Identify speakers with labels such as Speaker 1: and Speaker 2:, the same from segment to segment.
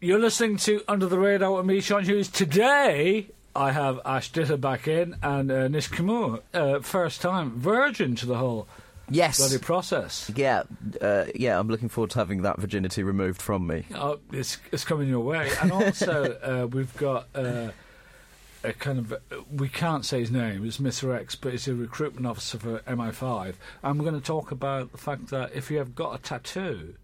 Speaker 1: You're listening to Under the Radar with me, Sean Hughes. Today, I have Ash Atalla back in and uh, Nish Kumar, uh, first time virgin to the whole
Speaker 2: Yes.
Speaker 1: bloody process.
Speaker 2: Yeah, uh, yeah. I'm looking forward to having that virginity removed from me.
Speaker 1: Oh, it's it's coming your way, and also uh, we've got uh, a kind of we can't say his name. It's Mr X, but he's a recruitment officer for MI5, and we're going to talk about the fact that if you have got a tattoo,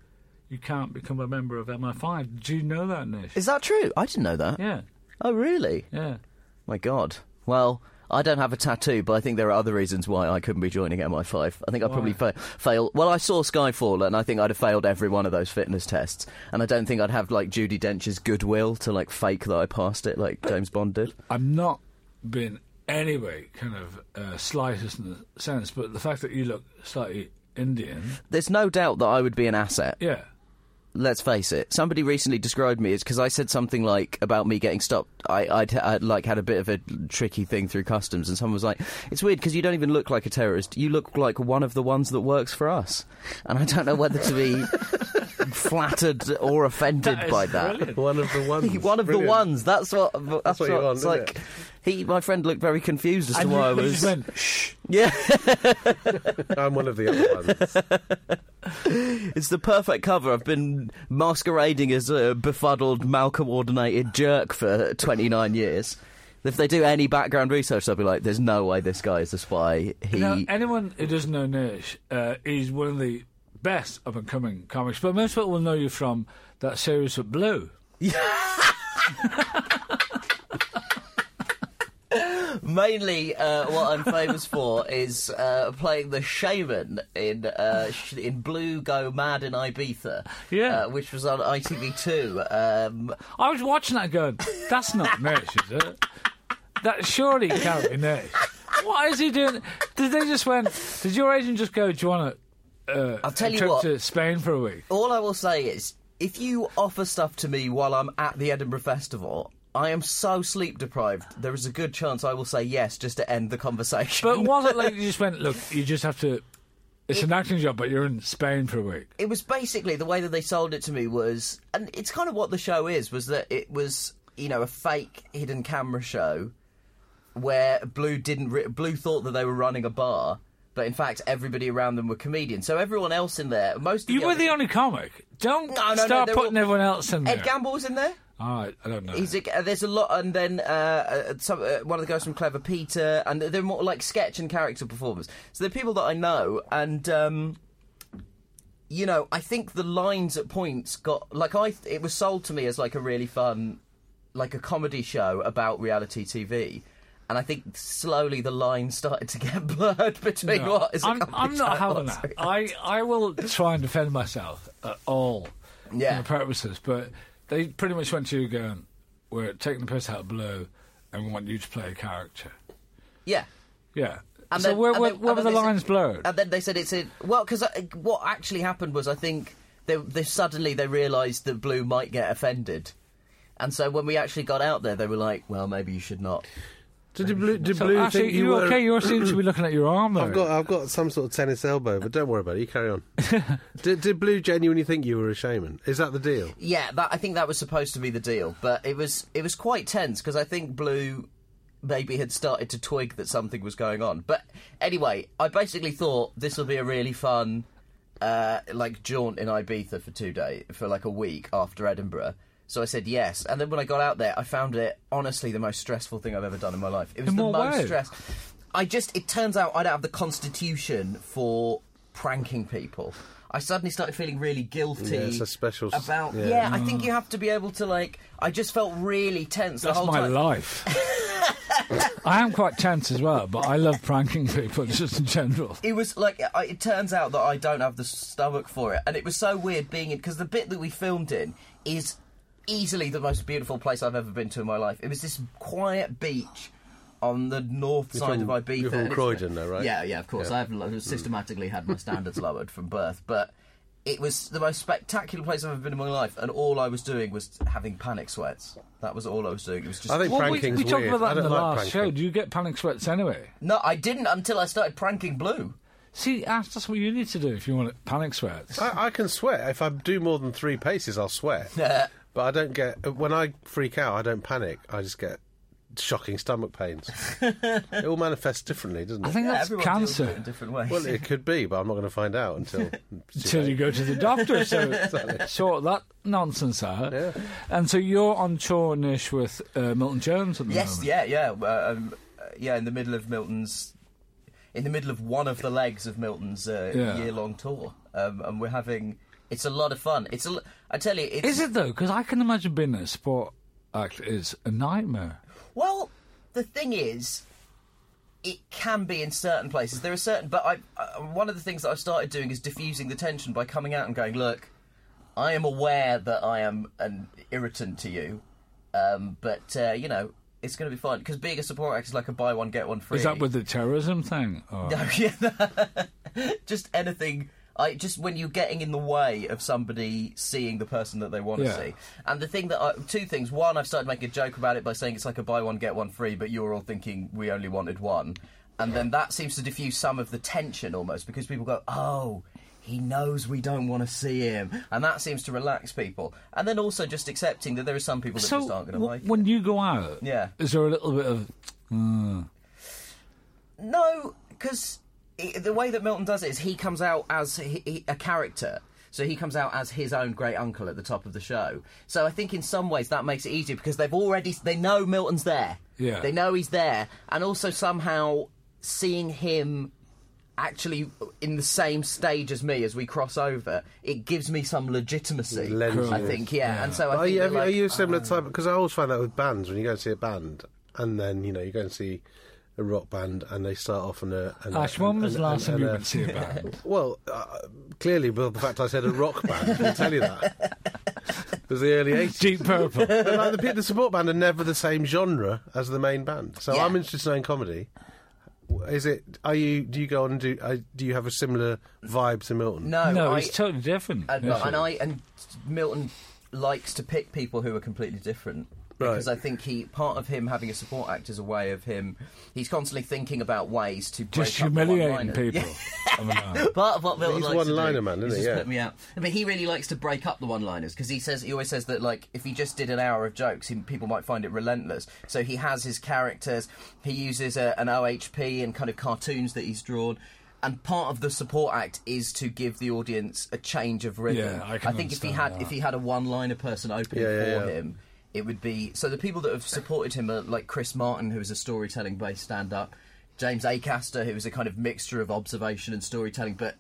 Speaker 1: you can't become a member of MI5. Do you know that, Nish?
Speaker 2: Is that true? I didn't know that.
Speaker 1: yeah,
Speaker 2: Oh, really?
Speaker 1: yeah.
Speaker 2: My God. Well, I don't have a tattoo, but I think there are other reasons why I couldn't be joining MI5. I think I probably fa- fail. Well, I saw Skyfall, and I think I'd have failed every one of those fitness tests. And I don't think I'd have like Judi Dench's goodwill to like fake that I passed it, like James Bond did.
Speaker 1: I'm not being anyway kind of uh, slightest in the sense, but the fact that you look slightly Indian,
Speaker 2: There's no doubt that I would be an asset.
Speaker 1: yeah.
Speaker 2: Let's face it. Somebody recently described me as because I said something like about me getting stopped. I, I'd, I'd like had a bit of a tricky thing through customs, and someone was like, "It's weird because you don't even look like a terrorist. You look like one of the ones that works for us." And I don't know whether to be flattered or offended
Speaker 1: That
Speaker 2: by that.
Speaker 1: brilliant.
Speaker 3: One of the ones.
Speaker 2: One of
Speaker 3: Brilliant.
Speaker 2: the ones. That's what. That's,
Speaker 3: what you want,
Speaker 2: it's like.
Speaker 3: it?
Speaker 2: He, my friend, looked very confused as to
Speaker 1: And
Speaker 2: why I
Speaker 1: you, you
Speaker 2: was.
Speaker 1: went, shh.
Speaker 2: Yeah,
Speaker 3: I'm one of the other ones.
Speaker 2: it's the perfect cover. I've been masquerading as a befuddled, mal-coordinated jerk for 29 years. If they do any background research, they'll be like, "There's no way this guy is a spy." He,
Speaker 1: Now, anyone who doesn't know Nish, uh, he's one of the best up and coming comics, but most people will know you from that series with Blue.
Speaker 2: Mainly uh, what I'm famous for is uh, playing the shaman in uh, in Blue Go Mad in Ibiza,
Speaker 1: Yeah.
Speaker 2: uh, which was on ITV2. Um,
Speaker 1: I was watching that going, that's not Nish, is it? That surely can't be Nish. What is he doing? Did they just went? Did your agent just go? Do you want a, uh,
Speaker 2: I'll tell
Speaker 1: a
Speaker 2: you
Speaker 1: trip
Speaker 2: what.
Speaker 1: to Spain for a week?
Speaker 2: all I will say is, if you offer stuff to me while I'm at the Edinburgh Festival. I am so sleep deprived. There is a good chance I will say yes just to end the conversation.
Speaker 1: But was it like you just went? Look, you just have to. It's an acting job, but you're in Spain for a week.
Speaker 2: it was basically the way that they sold it to me was, and it's kind of what the show is, was that it was you know a fake hidden camera show where Blue didn't re- Blue thought that they were running a bar, but in fact everybody around them were comedians. So everyone else in there, most of
Speaker 1: You
Speaker 2: the
Speaker 1: were
Speaker 2: other-
Speaker 1: the only comic. Don't
Speaker 2: No, no, no,
Speaker 1: start
Speaker 2: they're
Speaker 1: putting
Speaker 2: all-
Speaker 1: everyone else in there.
Speaker 2: Ed Gamble was in there.
Speaker 1: All right, I don't know.
Speaker 2: He's a, uh, there's a lot, and then uh, uh, some, uh, one of the guys from Clever Peter, and they're more like sketch and character performers. So they're people that I know, and um, you know, I think the lines at points got like I. It was sold to me as like a really fun, like a comedy show about reality TV. And I think slowly the lines started to get blurred between
Speaker 1: No,
Speaker 2: what is a
Speaker 1: I'm, I'm not having that. I, I will try and defend myself at all
Speaker 2: Yeah.
Speaker 1: purposes, but they pretty much went to you going, we're taking the piss out of Blue and we want you to play a character.
Speaker 2: Yeah.
Speaker 1: Yeah.
Speaker 2: And
Speaker 1: so
Speaker 2: then-
Speaker 1: where, where,
Speaker 2: then-
Speaker 1: where were the
Speaker 2: they said-
Speaker 1: lines blurred?
Speaker 2: And then they said it's a well because uh, what actually happened was I think they, they suddenly they realised that Blue might get offended, and so when we actually got out there, they were like, "Well, maybe you should not."
Speaker 3: Did, did Blue, did
Speaker 1: so
Speaker 3: Blue
Speaker 1: actually,
Speaker 3: think you,
Speaker 1: you
Speaker 3: were?
Speaker 1: okay? You seem to be looking at your arm there.
Speaker 3: I've got I've got some sort of tennis elbow, but don't worry about it. You carry on. did, did Blue genuinely think you were a shaman? Is that the deal?
Speaker 2: Yeah, that I think that was supposed to be the deal, but it was it was quite tense because I think Blue maybe had started to twig that something was going on. But anyway, I basically thought this will be a really fun uh, like jaunt in Ibiza for two days for like a week after Edinburgh. So I said yes, and then when I got out there, I found it honestly the most stressful thing I've ever done in my life. It was
Speaker 1: In
Speaker 2: the most
Speaker 1: way?
Speaker 2: stress. I just it turns out I don't have the constitution for pranking people. I suddenly started feeling really guilty.
Speaker 3: Yeah, it's a special
Speaker 2: about
Speaker 3: yeah.
Speaker 2: yeah. I think you have to be able to like. I just felt really tense
Speaker 1: That's
Speaker 2: the whole
Speaker 1: my
Speaker 2: time.
Speaker 1: life. I am quite tense as well, but I love pranking people just in general.
Speaker 2: it was like I, it turns out that I don't have the stomach for it, and it was so weird being in because the bit that we filmed in is easily the most beautiful place I've ever been to in my life. It was this quiet beach on the north
Speaker 3: You're
Speaker 2: side
Speaker 3: from-
Speaker 2: of Ibiza.
Speaker 3: you're from Croydon though, right?
Speaker 2: Yeah, yeah, of course.
Speaker 3: Yeah.
Speaker 2: I've lo- systematically had my standards lowered from birth, but. It was the most spectacular place I've ever been in my life, and all I was doing was having panic sweats. That was all I was doing. It was just
Speaker 3: I think
Speaker 1: Well, we,
Speaker 3: pranking's
Speaker 1: we talked
Speaker 3: weird.
Speaker 1: about that in the
Speaker 3: like
Speaker 1: last show. Do you get panic sweats anyway?
Speaker 2: no, I didn't until I started pranking Blue.
Speaker 1: See, that's that's what you need to do if you want panic sweats.
Speaker 3: I, I can sweat. If I do more than three paces, I'll sweat. but I don't get. When I freak out, I don't panic. I just get shocking stomach pains. it all manifests differently, doesn't it?
Speaker 1: I think that's
Speaker 2: Everyone deals with it in
Speaker 1: cancer
Speaker 2: different ways.
Speaker 3: well, it could be, but I'm not going to find out until.
Speaker 1: until you go to the doctor. So sort that nonsense out.
Speaker 3: Yeah.
Speaker 1: And so you're on tour, Nish, with uh, Milton Jones at the
Speaker 2: Yes,
Speaker 1: moment.
Speaker 2: yeah, yeah, uh, um, uh, yeah. In the middle of Milton's, in the middle of one of the legs of Milton's uh,
Speaker 1: Yeah.
Speaker 2: year-long tour, um, and we're having. It's a lot of fun. It's a. l- I tell you, it's,
Speaker 1: Is it though? Because I can imagine being a sport act is a nightmare.
Speaker 2: Well, the thing is, it can be in certain places. There are certain, but I, uh, one of the things that I've started doing is diffusing the tension by coming out and going, "Look, I am aware that I am an irritant to you, um, but uh, you know." It's going to be fun because being a support act is like a buy one get one free.
Speaker 1: Is that with the terrorism thing? Or?
Speaker 2: No, yeah, just anything. I just when you're getting in the way of somebody seeing the person that they want to
Speaker 1: Yeah.
Speaker 2: see. And the thing that I, two things. One, I've started making a joke about it by saying it's like a buy one get one free, but you're all thinking we only wanted one. And then that seems to diffuse some of the tension almost because people go, oh. He knows we don't want to see him, and that seems to relax people. And then also just accepting that there are some people that
Speaker 1: So
Speaker 2: just aren't going to
Speaker 1: w-
Speaker 2: like it.
Speaker 1: when you go out,
Speaker 2: Yeah.
Speaker 1: is there a little bit of? Uh,
Speaker 2: No, because the way that Milton does it is he comes out as he, he, a character. So he comes out as his own great uncle at the top of the show. So I think in some ways that makes it easier because they've already they know Milton's there.
Speaker 1: Yeah.
Speaker 2: They know he's there, and also somehow seeing him actually in the same stage as me as we cross over, it gives me some legitimacy.
Speaker 3: Lends
Speaker 2: I think, yeah. And so I
Speaker 3: Are
Speaker 2: think
Speaker 3: you, are you- are
Speaker 2: like,
Speaker 3: you a similar uh, type? Because I always find that with bands when you go and see a band, and then you know you go and see a rock band, and they start off on a. an-
Speaker 1: Ash,
Speaker 3: an-
Speaker 1: when was the last
Speaker 3: an-
Speaker 1: time you went to see a band?
Speaker 3: Well, uh, clearly, well, the fact I said a rock band I'll tell you that. It was the early 80s.
Speaker 1: Deep Purple.
Speaker 3: But like the, the support band are never the same genre as the main band. So
Speaker 2: Yeah.
Speaker 3: I'm interested in comedy. Is it? Are you? Do you go on and do? Uh, do you have a similar vibe to Milton?
Speaker 2: no,
Speaker 1: no,
Speaker 2: I,
Speaker 1: it's totally different.
Speaker 2: And, and? I and Milton likes to pick people who are completely different. Because
Speaker 3: Right.
Speaker 2: I think he part of him having a support act is a way of him. He's constantly thinking about ways to break
Speaker 1: just
Speaker 2: up the
Speaker 1: humiliating people. I mean, uh,
Speaker 2: Part of what Milton
Speaker 3: He's
Speaker 2: likes
Speaker 3: one-liner
Speaker 2: do
Speaker 3: man, isn't
Speaker 2: is
Speaker 3: he?
Speaker 2: just
Speaker 3: Yeah.
Speaker 2: put me out. But he really likes to break up the one-liners because he says he always says that like if he just did an hour of jokes, he, people might find it relentless. So he has his characters. He uses a, an OHP and kind of cartoons that he's drawn. And part of the support act is to give the audience a change of rhythm.
Speaker 1: Yeah, I can
Speaker 2: think if he had
Speaker 1: that.
Speaker 2: if he had a one-liner person opening
Speaker 3: Yeah, yeah,
Speaker 2: for
Speaker 3: yeah.
Speaker 2: him, it would be so the people that have supported him are like Chris Martin, who is a storytelling based stand up, James Acaster, who is a kind of mixture of observation and storytelling. But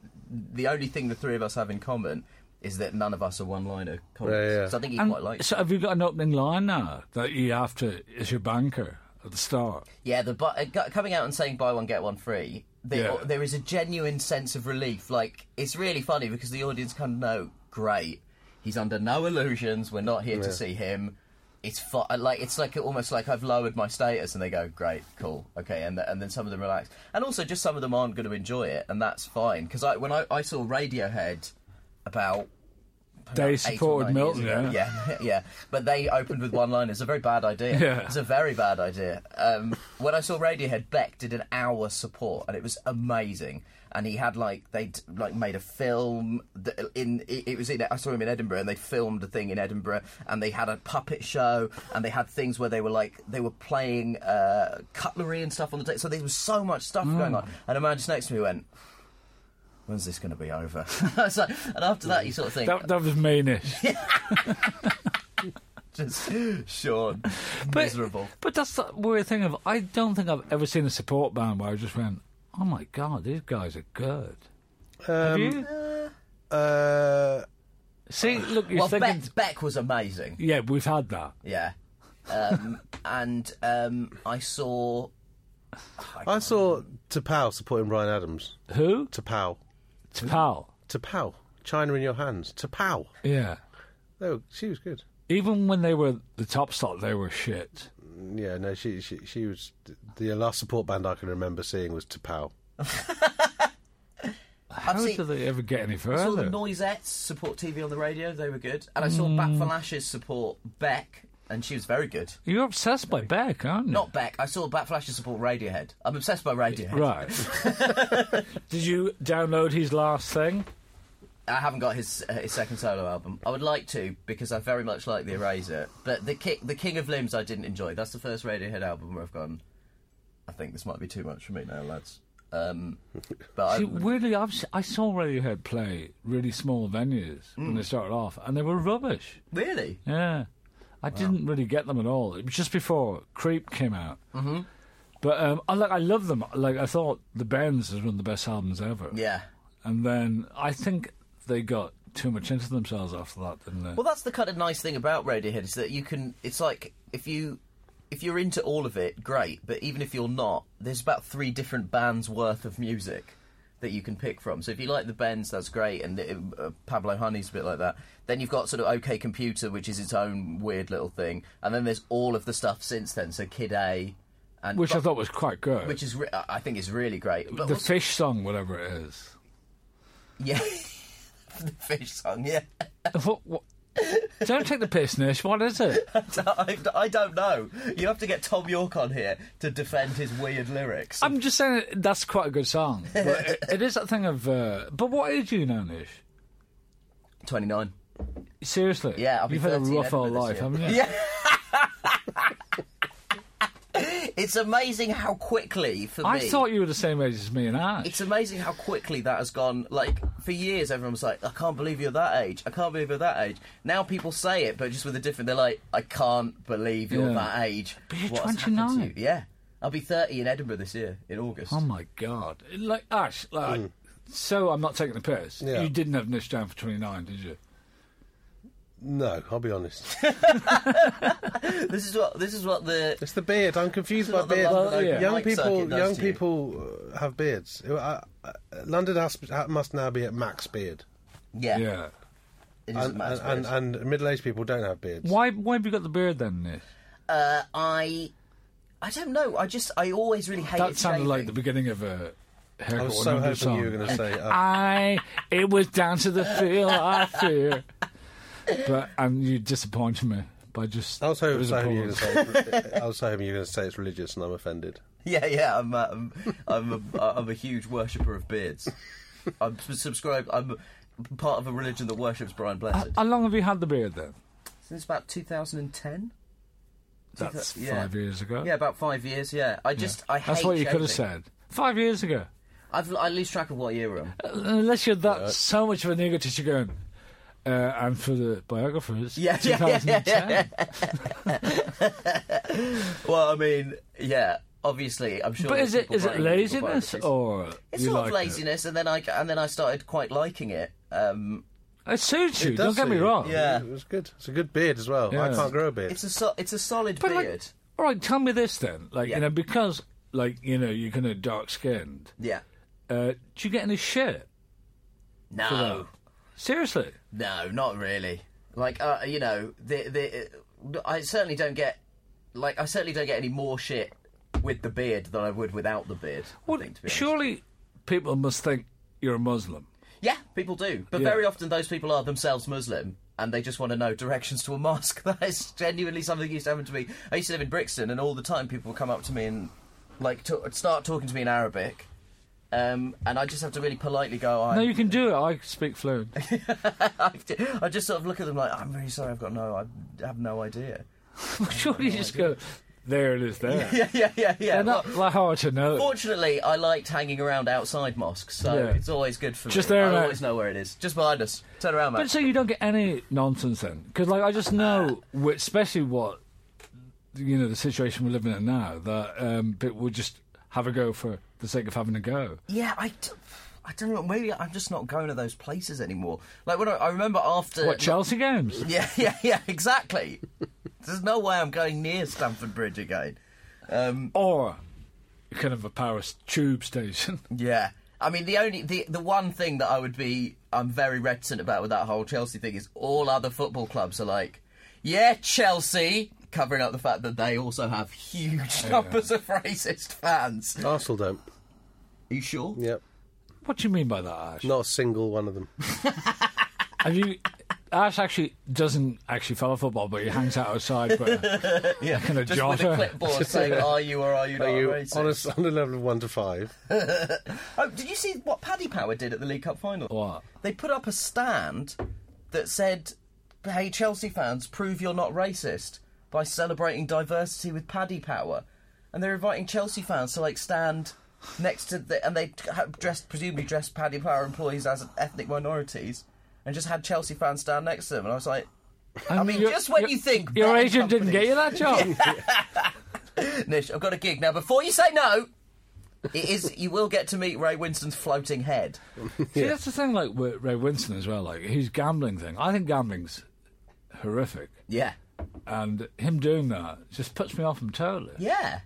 Speaker 2: the only thing the three of us have in common is that none of us are one liner comics.
Speaker 3: Yeah, yeah.
Speaker 2: So I think he
Speaker 1: and
Speaker 2: quite likes.
Speaker 1: so have you got an opening line now that you have to as your banker at the start?
Speaker 2: Yeah, the bu- uh, coming out and saying buy one get one free. There,
Speaker 1: Yeah.
Speaker 2: there is a genuine sense of relief. Like it's really funny because the audience kind of know, great, he's under no illusions. We're not here to see him. It's fu- like it's like almost like I've lowered my status, and they go, great, cool, okay, and th- and then some of them relax, and also just some of them aren't going to enjoy it, and that's fine. Because I when I, I saw Radiohead about
Speaker 1: They supported Milton, yeah.
Speaker 2: yeah, yeah. But they opened with one line. It's a very bad idea.
Speaker 1: Yeah.
Speaker 2: It's a very bad idea. Um, when I saw Radiohead, Beck did an hour support, and it was amazing. And he had like they would like made a film that in it, it was in I saw him in Edinburgh, and they filmed a thing in Edinburgh, and they had a puppet show, and they had things where they were like they were playing uh, cutlery and stuff on the table. So there was so much stuff
Speaker 1: Mm.
Speaker 2: going on, and a man just next to me went. When's this going to be over? so, and after that, you sort of think,
Speaker 1: That, that was meanish.
Speaker 2: just Sean,
Speaker 1: But-
Speaker 2: miserable.
Speaker 1: But that's the weird thing of I don't think I've ever seen a support band where I just went, "Oh my god, these guys are good." Have
Speaker 3: Um,
Speaker 1: you?
Speaker 3: uh,
Speaker 1: See, look, you're
Speaker 2: Well,
Speaker 1: thinking.
Speaker 2: Beck, Beck was amazing.
Speaker 1: Yeah, we've had that.
Speaker 2: Yeah, um, and um, I saw.
Speaker 3: I saw T'Pau supporting Bryan Adams.
Speaker 1: Who?
Speaker 3: Tapau.
Speaker 1: T'Pau.
Speaker 3: Tapau. China in your hands. T'Pau.
Speaker 1: Yeah.
Speaker 3: They were, she was good.
Speaker 1: Even when they were the top slot, they were shit.
Speaker 3: Yeah, no, she she she was the last support band I can remember seeing was T'Pau.
Speaker 1: How
Speaker 2: seen-
Speaker 1: did they ever get any further?
Speaker 2: I saw the? Noisettes support TV on the radio. They were good, and I saw mm. Bat for Lashes support Beck, and she was very good.
Speaker 1: You're obsessed by Beck, aren't you?
Speaker 2: Not Beck. I saw Bat for Lashes support Radiohead. I'm obsessed by Radiohead.
Speaker 1: Right. Did you download his last thing?
Speaker 2: I haven't got his uh, his second solo album. I would like to because I very much like the Eraser, but the King, the King of Limbs I didn't enjoy. That's the first Radiohead album where I've gone. I think this might be too much for me now, lads. Um, but I,
Speaker 1: weirdly, I've, s- I saw Radiohead play really small venues when they started off, and they were rubbish.
Speaker 2: really,
Speaker 1: Yeah. I didn't really get them at all. It was just before Creep came out. Mm-hmm. But um, I like I love them. Like I thought, The Bends is one of the best albums ever.
Speaker 2: yeah.
Speaker 1: And then I think they got too much into themselves after that, didn't they?
Speaker 2: Well, that's the kind of nice thing about Radiohead is that you can. It's like if you if you're into all of it, great. But even if you're not, there's about three different bands worth of music that you can pick from. So if you like the Bends, that's great, and uh, Pablo Honey's a bit like that. Then you've got sort of OK Computer, which is its own weird little thing, and then there's all of the stuff since then. So Kid A, and
Speaker 1: Which I thought was quite good.
Speaker 2: which is re- I think is really great. But
Speaker 1: the
Speaker 2: also-
Speaker 1: Fish song, whatever it is.
Speaker 2: yeah, the Fish song, yeah.
Speaker 1: What- what- Don't take the piss, Nish. What is it?
Speaker 2: I, I don't know. You have to get Thom Yorke on here to defend his weird lyrics.
Speaker 1: I'm just saying that's quite a good song. But it, it is that thing of. Uh, but what age are you now, Nish?
Speaker 2: 29.
Speaker 1: Seriously?
Speaker 2: Yeah, I'll be
Speaker 1: You've had a rough old life, haven't you?
Speaker 2: Yeah. It's amazing how quickly, for
Speaker 1: I
Speaker 2: me.
Speaker 1: thought you were the same age as me and Ash.
Speaker 2: It's amazing how quickly that has gone. Like, for years, everyone was like, I can't believe you're that age. I can't believe you're that age. Now people say it, but just with a different. They're like, I can't believe you're
Speaker 1: Yeah.
Speaker 2: that age.
Speaker 1: But you're
Speaker 2: What's happened
Speaker 1: 29.
Speaker 2: you?" Yeah. I'll be 30 in Edinburgh this year, in August.
Speaker 1: Oh my god! Like Ash, like, mm. so I'm not taking the piss.
Speaker 3: Yeah.
Speaker 1: You didn't have Nish down for 29, did you?
Speaker 3: No, I'll be honest.
Speaker 2: this is what this is what the
Speaker 3: It's the beard. I'm confused by beard.
Speaker 1: Well, yeah.
Speaker 3: Young
Speaker 2: Mic
Speaker 3: people, young
Speaker 2: to you.
Speaker 3: people uh, have beards. Uh, uh, uh, London has, must now be at max beard,
Speaker 2: Yeah.
Speaker 1: Yeah.
Speaker 2: It is
Speaker 3: and,
Speaker 2: Matt's
Speaker 3: and,
Speaker 2: beard.
Speaker 3: and, and middle-aged people don't have beards.
Speaker 1: Why? Why have you got the beard then, Nish?
Speaker 2: Uh, I, I don't know. I just, I always really hated
Speaker 1: That sounded like the beginning of a
Speaker 3: I
Speaker 1: haircut.
Speaker 3: was so hoping
Speaker 1: song.
Speaker 3: you were going to say. Uh,
Speaker 1: I. It was down to the feel I fear. But and you disappointed me by just.
Speaker 3: I was
Speaker 1: it
Speaker 3: hoping,
Speaker 1: was
Speaker 3: so hoping you were going to say. I was hoping you were going to say it's religious, and I'm offended.
Speaker 2: Yeah, yeah. I'm, uh, I'm, I'm, a, I'm a huge worshipper of beards. I'm subscribed. I'm part of a religion that worships Brian Blessed
Speaker 1: How long have you had the beard then?
Speaker 2: since about 2010.
Speaker 1: That's
Speaker 2: yeah.
Speaker 1: five years ago.
Speaker 2: Yeah, about five years. Yeah, I just, I hate.
Speaker 1: That's what you could have said five years ago.
Speaker 2: I've, I lose track of what year we're on.
Speaker 1: Unless you're that so much of an egotist, you're going. Uh, and for the biographers,
Speaker 2: Yeah, yeah, yeah, yeah,
Speaker 1: 2010.
Speaker 2: Well, I mean, yeah. Obviously, I'm sure.
Speaker 1: But is it
Speaker 2: people
Speaker 1: is it laziness or
Speaker 2: It's
Speaker 1: you
Speaker 2: sort
Speaker 1: like
Speaker 2: of laziness, and then I and then I started quite liking it. Um,
Speaker 1: It? it suits you.
Speaker 3: It
Speaker 1: Don't get me wrong.
Speaker 2: Yeah.
Speaker 3: it was good. It's a good beard as well. I can't grow a beard.
Speaker 2: it's a so, it's a solid
Speaker 1: But like,
Speaker 2: beard.
Speaker 1: all right, tell me this then. Like
Speaker 2: Yeah.
Speaker 1: you know, because like you know, you're kind of dark skinned.
Speaker 2: yeah.
Speaker 1: Uh, do you get any shit?
Speaker 2: No.
Speaker 1: for? Seriously?
Speaker 2: No, not really. Like, uh, you know, the the I certainly don't get like I certainly don't get any more shit with the beard than I would without the beard.
Speaker 1: Well,
Speaker 2: think, to be
Speaker 1: surely people must think you're a Muslim.
Speaker 2: Yeah, people do, but
Speaker 1: Yeah.
Speaker 2: very often those people are themselves Muslim. And they just want to know directions to a mosque. That is genuinely something that used to happen to me. I used to live in Brixton, and all the time people would come up to me and like to- start talking to me in Arabic, um, and I just have to really politely go. I,
Speaker 1: No, you can do it. I speak fluent.
Speaker 2: I just sort of look at them like, I'm really sorry, I've got no, I have no idea.
Speaker 1: surely you just go. There it is. There.
Speaker 2: Yeah, yeah, yeah, yeah.
Speaker 1: They're not like hard to know.
Speaker 2: Fortunately, I liked hanging around outside mosques, so
Speaker 1: Yeah.
Speaker 2: it's always good for
Speaker 1: Just
Speaker 2: me.
Speaker 1: there,
Speaker 2: I always know where it is. Just behind us. Turn around,
Speaker 1: But so you don't get any nonsense then, because like I just know, wi- especially what you know the situation we're living in now, that um, people would just have a go for the sake of having a go.
Speaker 2: Yeah, I, d- I don't know. Maybe I'm just not going to those places anymore. Like when I, I remember after
Speaker 1: What Chelsea games?
Speaker 2: Yeah, yeah, yeah, exactly. There's no way I'm going near Stamford Bridge again. Um,
Speaker 1: or kind of a Paris tube station.
Speaker 2: yeah. I mean, the only the the one thing that I would be I'm very reticent about with that whole Chelsea thing is all other football clubs are like, yeah, Chelsea, covering up the fact that they also have huge oh, numbers of racist fans.
Speaker 3: Arsenal don't.
Speaker 2: Are you sure?
Speaker 3: Yep.
Speaker 1: What do you mean by that, Ash?
Speaker 3: Not a single one of them.
Speaker 1: Have you? Ash actually doesn't actually follow football, but he hangs out outside. But uh,
Speaker 2: Yeah,
Speaker 1: kind of
Speaker 2: just with a clipboard saying, "Are you or are you not
Speaker 3: Are you
Speaker 2: racist?"
Speaker 3: on a, on a level of one to five?
Speaker 2: Oh, did you see what Paddy Power did at the League Cup final?
Speaker 1: What?
Speaker 2: They put up a stand that said, "Hey, Chelsea fans, prove you're not racist by celebrating diversity with Paddy Power," and they're inviting Chelsea fans to like stand next to the, and they ha- dressed presumably dressed Paddy Power employees as ethnic minorities, and just had Chelsea fans stand next to them, and I was like. I mean, just when you think
Speaker 1: your
Speaker 2: betting
Speaker 1: agent didn't get you that job.
Speaker 2: Nish, I've got a gig now. Before you say no, it is you will get to meet Ray Winstone's floating head.
Speaker 1: See, that's the thing. Like with Ray Winston as well. Like his gambling thing. I think gambling's horrific,
Speaker 2: Yeah,
Speaker 1: and him doing that just puts me off him totally.
Speaker 2: yeah.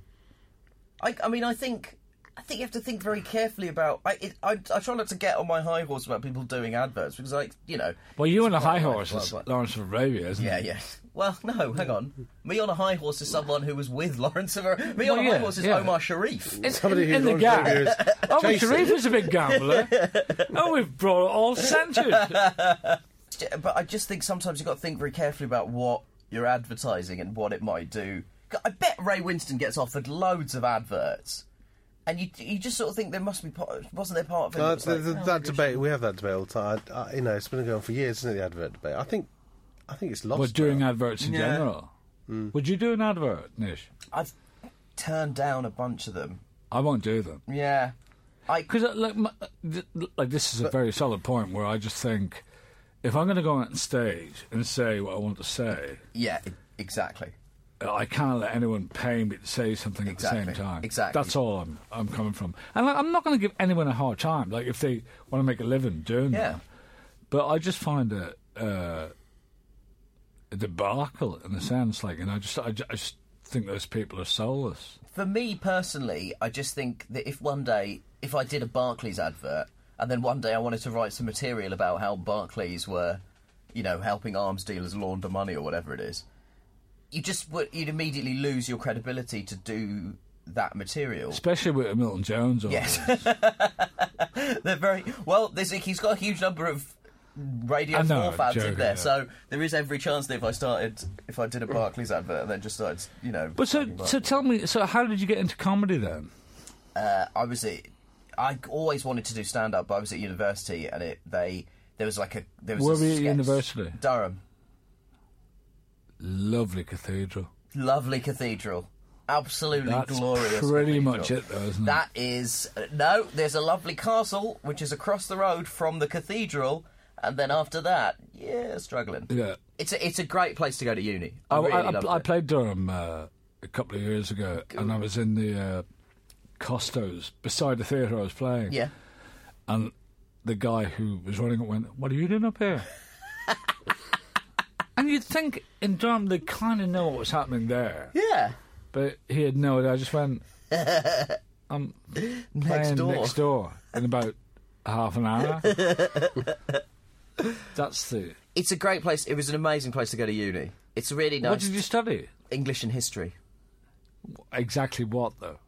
Speaker 2: I, I mean, I think, I think you have to think very carefully about. I, it, I, I try not to get on my high horse about people doing adverts because, like, you know.
Speaker 1: Well, you on a high horse
Speaker 2: nice,
Speaker 1: is
Speaker 2: but-
Speaker 1: Lawrence of Arabia, isn't
Speaker 2: Yeah,
Speaker 1: it?
Speaker 2: yeah. Yeah. Well, no, hang on. Me on a high horse is someone who was with Lawrence of Ar- Me on
Speaker 1: Well,
Speaker 2: a high horse is
Speaker 1: yeah.
Speaker 2: Omar Sharif.
Speaker 3: It's Somebody who
Speaker 1: in the
Speaker 3: runs
Speaker 1: gap.
Speaker 3: radio is
Speaker 1: Oh. Sharif is a big gambler. oh, we've brought it all centred.
Speaker 2: But I just think sometimes you've got to think very carefully about what you're advertising and what it might do. I bet Ray Winstone gets offered loads of adverts. And you, you just sort of think there must be part, wasn't there part of it?
Speaker 3: Uh,
Speaker 2: that was like,
Speaker 3: th-
Speaker 2: oh,
Speaker 3: that
Speaker 2: gosh.
Speaker 3: debate, we have that debate all the time. I, I, you know, it's been going on for years, isn't it? The advert debate. I think, I think it's lost.
Speaker 1: We're doing
Speaker 3: now.
Speaker 1: adverts in
Speaker 2: Yeah.
Speaker 1: general. Hmm. Would you do an advert, Nish?
Speaker 2: I've turned down a bunch of them.
Speaker 1: I won't do them.
Speaker 2: Yeah, I
Speaker 1: Because uh, like, my- uh, like this is a very solid point where I just think if I'm going to go on stage and say what I want to say,
Speaker 2: yeah exactly.
Speaker 1: I can't let anyone pay me to say something
Speaker 2: Exactly,
Speaker 1: at the same time.
Speaker 2: exactly.
Speaker 1: That's all I'm I'm coming from. And like, I'm not going to give anyone a hard time. Like if they want to make a living doing
Speaker 2: Yeah.
Speaker 1: that, but I just find it uh, a debacle in a sense. Like, and I just I, I just think those people are soulless.
Speaker 2: For me personally, I just think that if one day, if I did a Barclays advert, and then one day I wanted to write some material about how Barclays were, you know, helping arms dealers launder money or whatever it is, you just would you'd immediately lose your credibility to do that material.
Speaker 1: Especially with Milton Jones. Or
Speaker 2: Yes. They're very well. There's, he's got a huge number of Radio
Speaker 1: know,
Speaker 2: Four fans in there,
Speaker 1: yeah.
Speaker 2: so there is every chance that if I started, if I did a Barclays advert and then just started, you know.
Speaker 1: But so, so tell me, so how did you get into comedy then?
Speaker 2: uh, I was at, I always wanted to do stand up, but I was at university and it they there was like a there was
Speaker 1: Where
Speaker 2: a
Speaker 1: were you at university?
Speaker 2: Durham,
Speaker 1: Lovely cathedral.
Speaker 2: lovely cathedral, absolutely
Speaker 1: That's
Speaker 2: glorious.
Speaker 1: pretty
Speaker 2: cathedral.
Speaker 1: much it, though, isn't it?
Speaker 2: That is no. There's a lovely castle which is across the road from the cathedral, and then after that, yeah, struggling.
Speaker 1: Yeah.
Speaker 2: It's a it's a great place to go to uni. I,
Speaker 1: I,
Speaker 2: really
Speaker 1: I,
Speaker 2: loved
Speaker 1: I
Speaker 2: it.
Speaker 1: played Durham uh, a couple of years ago, and I was in the uh, Costos beside the theatre I was playing.
Speaker 2: Yeah,
Speaker 1: And the guy who was running it went, "What are you doing up here?" and you'd think in Durham they kind of know what was happening there,
Speaker 2: yeah.
Speaker 1: but he had no idea. I just went, "I'm playing
Speaker 2: door.
Speaker 1: next door in about half an hour." That's the.
Speaker 2: It's a great place. It was an amazing place to go to uni. It's really nice.
Speaker 1: What did you study?
Speaker 2: English and history.
Speaker 1: Exactly what though?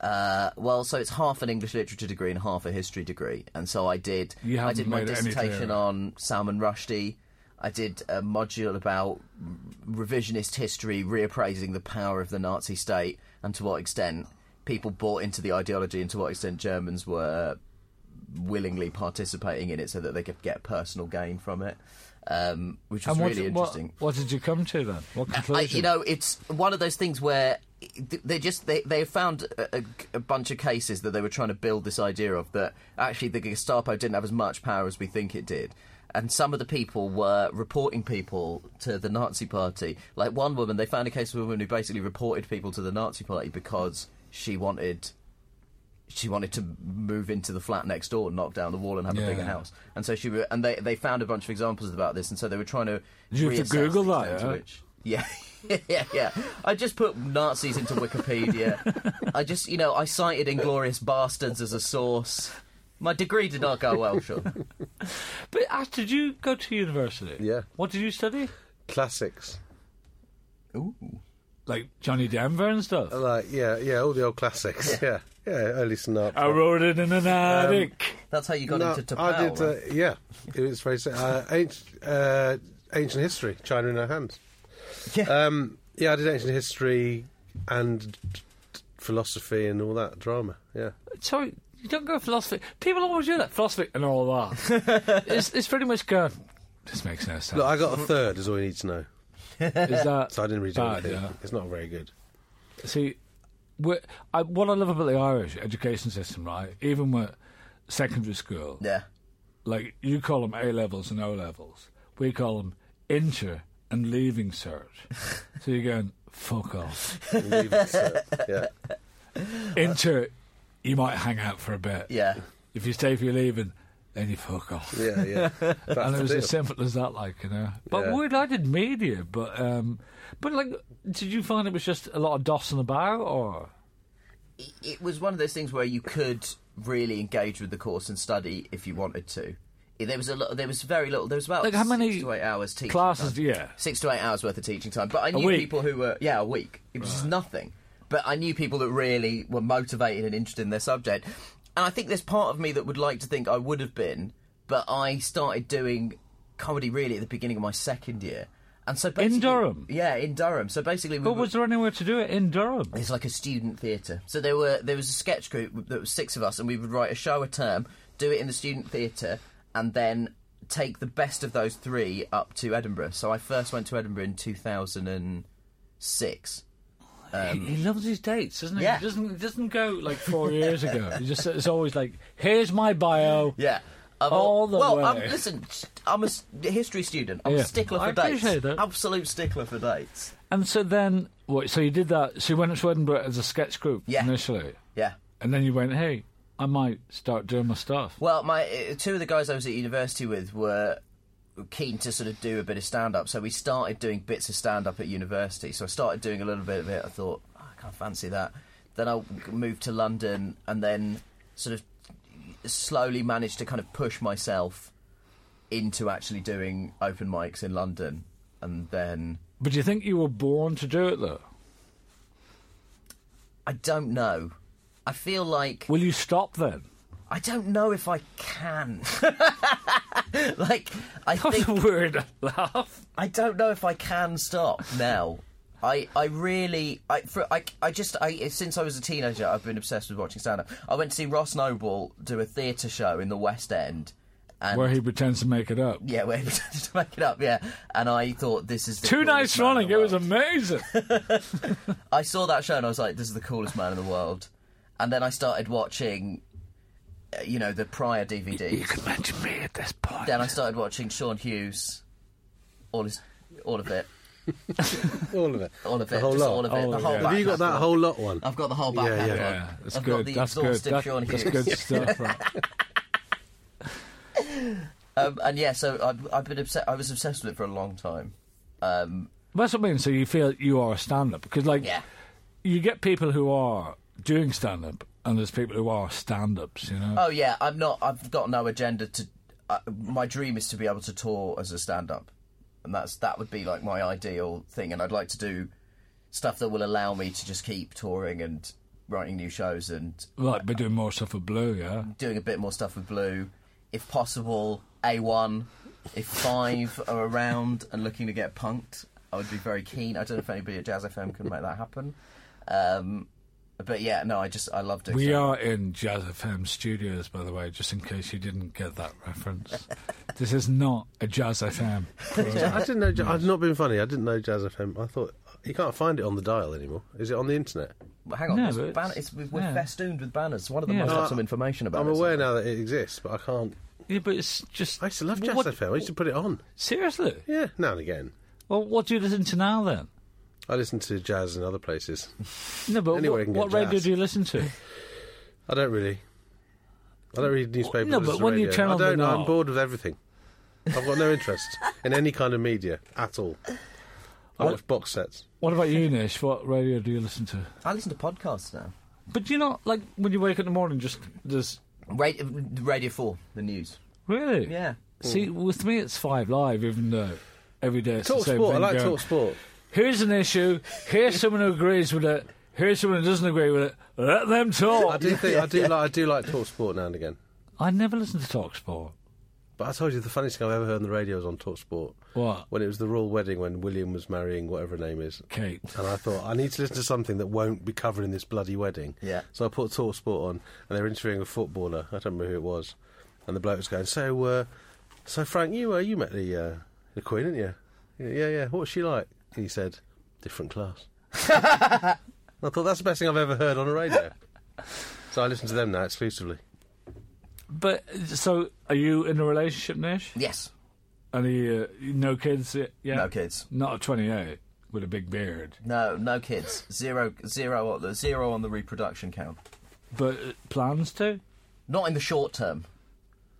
Speaker 2: Uh, well, so it's half an English literature degree and half a history degree, and so I did.
Speaker 1: You
Speaker 2: I did my
Speaker 1: made any
Speaker 2: dissertation
Speaker 1: clearer.
Speaker 2: on Salman Rushdie. I did a module about revisionist history, reappraising the power of the Nazi state, and to what extent people bought into the ideology, and to what extent Germans were willingly participating in it, so that they could get personal gain from it, um, which was
Speaker 1: what,
Speaker 2: really interesting.
Speaker 1: What, did you come to then? What
Speaker 2: I,
Speaker 1: conclusion?
Speaker 2: you know, it's one of those things where they just they they found a, a, bunch of cases that they were trying to build this idea of that actually the Gestapo didn't have as much power as we think it did. And some of the people were reporting people to the Nazi Party. Like one woman, they found a case of a woman who basically reported people to the Nazi Party because she wanted she wanted to move into the flat next door, knock down the wall, and have a bigger house. And so she were, and they they found a bunch of examples about this, and so they were trying to.
Speaker 1: Did you have to Google that, yeah?
Speaker 2: which- Yeah. yeah, yeah. I just put Nazis into Wikipedia. I just, you know, I cited Inglourious Basterds as a source. My degree did not go well, sure.
Speaker 1: But Ash, did you go to university?
Speaker 3: Yeah.
Speaker 1: What did you study?
Speaker 3: Classics.
Speaker 2: Ooh.
Speaker 1: Like Johnny Denver and stuff.
Speaker 3: Like, yeah, yeah, all the old classics. Yeah, yeah, early Sinatra.
Speaker 1: I wrote it in an attic.
Speaker 2: That's how you got
Speaker 3: No,
Speaker 2: into T'Pau.
Speaker 3: I did,
Speaker 2: right?
Speaker 3: uh, yeah. It was very uh, ancient, uh, ancient history, China in our hands.
Speaker 2: Yeah.
Speaker 3: Um, yeah, I did ancient history and philosophy and all that drama. Yeah,
Speaker 1: Sorry, you don't go philosophy. People always do that. Philosophy and all that. it's, it's pretty much go. This makes no sense.
Speaker 3: look, I got a third. Is all you need to know.
Speaker 1: Is that
Speaker 3: So I didn't really do
Speaker 1: bad?
Speaker 3: anything.
Speaker 1: Yeah.
Speaker 3: It's not very good.
Speaker 1: See, I, what I love about the Irish education system, right? Even with secondary school,
Speaker 2: yeah.
Speaker 1: like you call them A levels and O levels, we call them inter and leaving cert. so you're going fuck off.
Speaker 3: It, so, yeah,
Speaker 1: Inter, you might hang out for a bit.
Speaker 2: Yeah.
Speaker 1: If you stay for your leaving, then you fuck off.
Speaker 3: yeah, yeah. That's
Speaker 1: and it was
Speaker 3: deal.
Speaker 1: as simple as that, like you know. But
Speaker 3: Yeah.
Speaker 1: I did media, but um, but like, did you find it was just a lot of dossing about, or
Speaker 2: It was one of those things where you could really engage with the course and study if you wanted to. There was a lot. There was very little. There was about
Speaker 1: Like, how many
Speaker 2: six to eight hours teaching
Speaker 1: classes?
Speaker 2: time.
Speaker 1: Yeah,
Speaker 2: Six to eight hours worth of teaching time. But I knew people who were yeah a week. It was just nothing. But I knew people that really were motivated and interested in their subject. And I think there's part of me that would like to think I would have been, but I started doing comedy really at the beginning of my second year. And so in
Speaker 1: Durham?
Speaker 2: yeah, in Durham. So basically, we
Speaker 1: but
Speaker 2: were-
Speaker 1: was there anywhere to do it in Durham?
Speaker 2: it's like a student theatre. So there were there was a sketch group that was six of us, and we would write a show a term, do it in the student theatre, and then take the best of those three up to Edinburgh. So I first went to Edinburgh in two thousand and six.
Speaker 1: he, um, he loves his dates, doesn't he?
Speaker 2: yeah.
Speaker 1: He doesn't he doesn't go like four years ago. He just it's always like, here's my bio.
Speaker 2: Yeah. I'm
Speaker 1: All the
Speaker 2: well,
Speaker 1: way.
Speaker 2: I'm, listen, I'm a history student. I'm
Speaker 1: Yeah.
Speaker 2: a stickler
Speaker 1: I
Speaker 2: for dates.
Speaker 1: appreciate that.
Speaker 2: Absolute stickler for dates.
Speaker 1: And so then, what? So you did that. So you went to Edinburgh as a sketch group
Speaker 2: Yeah.
Speaker 1: initially,
Speaker 2: Yeah.
Speaker 1: and then you went, hey, I might start doing my stuff.
Speaker 2: Well, my uh, two of the guys I was at university with were keen to sort of do a bit of stand up, so we started doing bits of stand up at university. So I started doing a little bit of it. I thought oh, I can't fancy that. Then I moved to London, and then sort of slowly managed to kind of push myself into actually doing open mics in London, and then
Speaker 1: But do you think you were born to do it though?
Speaker 2: I don't know. I feel like
Speaker 1: Will you stop then?
Speaker 2: I don't know if I can. like I
Speaker 1: That was
Speaker 2: think
Speaker 1: a weird laugh.
Speaker 2: I don't know if I can stop now. I, I really I, for, I, I just I since I was a teenager I've been obsessed with watching stand up. I went to see Ross Noble do a theatre show in the West End, and
Speaker 1: Where he pretends to make it up.
Speaker 2: yeah, where he pretends to make it up, yeah. And I thought this is the
Speaker 1: Two nights running, it was amazing.
Speaker 2: I saw that show and I was like, this is the coolest man in the world. And then I started watching, uh, you know, the prior DVDs.
Speaker 1: you can mention me at this point.
Speaker 2: Then I started watching Sean Hughes, all his, all of it,
Speaker 3: all of it.
Speaker 2: all of
Speaker 3: The
Speaker 2: it,
Speaker 3: whole lot.
Speaker 2: all of it,
Speaker 1: Oh,
Speaker 2: the whole
Speaker 1: yeah.
Speaker 2: back
Speaker 3: Have you got that whole lot one?
Speaker 2: I've got the whole back
Speaker 3: Yeah, yeah.
Speaker 2: catalogue.
Speaker 1: yeah, that's
Speaker 2: I've
Speaker 1: good.
Speaker 2: got the
Speaker 1: that's good.
Speaker 2: exhaustive
Speaker 1: That-
Speaker 2: Sean
Speaker 1: that's
Speaker 2: Hughes.
Speaker 1: good stuff. Right?
Speaker 2: Um, and yeah, so I've, I've been obsessed. I was obsessed with it for a long time. Um,
Speaker 1: That's what I mean. So you feel you are a stand-up because, like,
Speaker 2: yeah,
Speaker 1: you get people who are doing stand-up, and there's people who are stand-ups. You know.
Speaker 2: Oh yeah, I'm not. I've got no agenda to. Uh, my dream is to be able to tour as a stand-up, and that's that would be like my ideal thing. And I'd like to do stuff that will allow me to just keep touring and writing new shows and
Speaker 1: Like, we're doing more stuff with Blue, yeah.
Speaker 2: doing a bit more stuff with Blue, if possible. A1, if five are around and looking to get punked, I would be very keen. I don't know if anybody at Jazz FM can make that happen. Um, but yeah, no, I just I love doing.
Speaker 1: We
Speaker 2: stand-up.
Speaker 1: are in Jazz FM studios, by the way, just in case you didn't get that reference. this is not a Jazz FM. program.
Speaker 3: I didn't know. Ja- I've not been funny. I didn't know Jazz FM. I thought you can't find it on the dial anymore. Is it on the internet?
Speaker 2: Well, hang on,
Speaker 1: No,
Speaker 2: it's,
Speaker 1: but
Speaker 2: ban-
Speaker 1: it's-
Speaker 2: it's, we're
Speaker 1: yeah.
Speaker 2: festooned with banners. One of them
Speaker 1: Yeah.
Speaker 2: must
Speaker 1: No,
Speaker 2: have ah, some information about
Speaker 3: I'm
Speaker 2: it.
Speaker 3: aware now that it exists, but I can't.
Speaker 1: yeah, but it's just.
Speaker 3: I used to love Jazz
Speaker 1: What-
Speaker 3: FM. I used to put it on.
Speaker 1: Seriously?
Speaker 3: Yeah, now and again.
Speaker 1: Well, what do you listen to now then?
Speaker 3: I listen to jazz in other places.
Speaker 1: No, but
Speaker 3: Anywhere
Speaker 1: what,
Speaker 3: you can get
Speaker 1: what radio do you listen to?
Speaker 3: I don't really. I don't read newspapers.
Speaker 1: No, but
Speaker 3: listen to
Speaker 1: when you
Speaker 3: radio.
Speaker 1: turn
Speaker 3: I
Speaker 1: on the
Speaker 3: don't. Know,
Speaker 1: I'm
Speaker 3: bored with everything. I've got no interest in any kind of media at all. I watch box sets.
Speaker 1: What about you, Nish? What radio do you listen to?
Speaker 2: I listen to podcasts now.
Speaker 1: But you not like when you wake up in the morning? Just just
Speaker 2: Radio, Radio Four, the news.
Speaker 1: really?
Speaker 2: Yeah.
Speaker 1: See, hmm. with me, it's Five Live, even though every day it's
Speaker 3: Talk
Speaker 1: the same thing.
Speaker 3: Talk sport. I
Speaker 1: thing
Speaker 3: like
Speaker 1: going,
Speaker 3: talk sport.
Speaker 1: Here's an issue. Here's someone who agrees with it. Here's someone who doesn't agree with it. Let them
Speaker 3: I
Speaker 1: talk.
Speaker 3: do think I do like I do like talk sport now and again.
Speaker 1: I never listen to Talk Sport.
Speaker 3: But I told you the funniest thing I've ever heard on the radio was on Talk Sport.
Speaker 1: What?
Speaker 3: When it was the royal wedding when William was marrying whatever her name is.
Speaker 1: Kate.
Speaker 3: And I thought, I need to listen to something that won't be covering this bloody wedding.
Speaker 2: Yeah.
Speaker 3: So I put Talk Sport on, and they were interviewing a footballer. I don't remember who it was. And the bloke was going, So, uh, so Frank, you uh, you met the uh, the Queen, didn't you? Yeah, yeah, yeah. What was she like? And he said, Different class. I thought that's the best thing I've ever heard on a radio. So I listen to them now exclusively.
Speaker 1: But so, are you in a relationship, Nish?
Speaker 2: Yes.
Speaker 1: Any uh, no kids yet?
Speaker 2: No kids.
Speaker 1: Not at 28 with a big beard.
Speaker 2: No, no kids. Zero, zero, on the on the reproduction count.
Speaker 1: But uh, plans to?
Speaker 2: Not in the short term.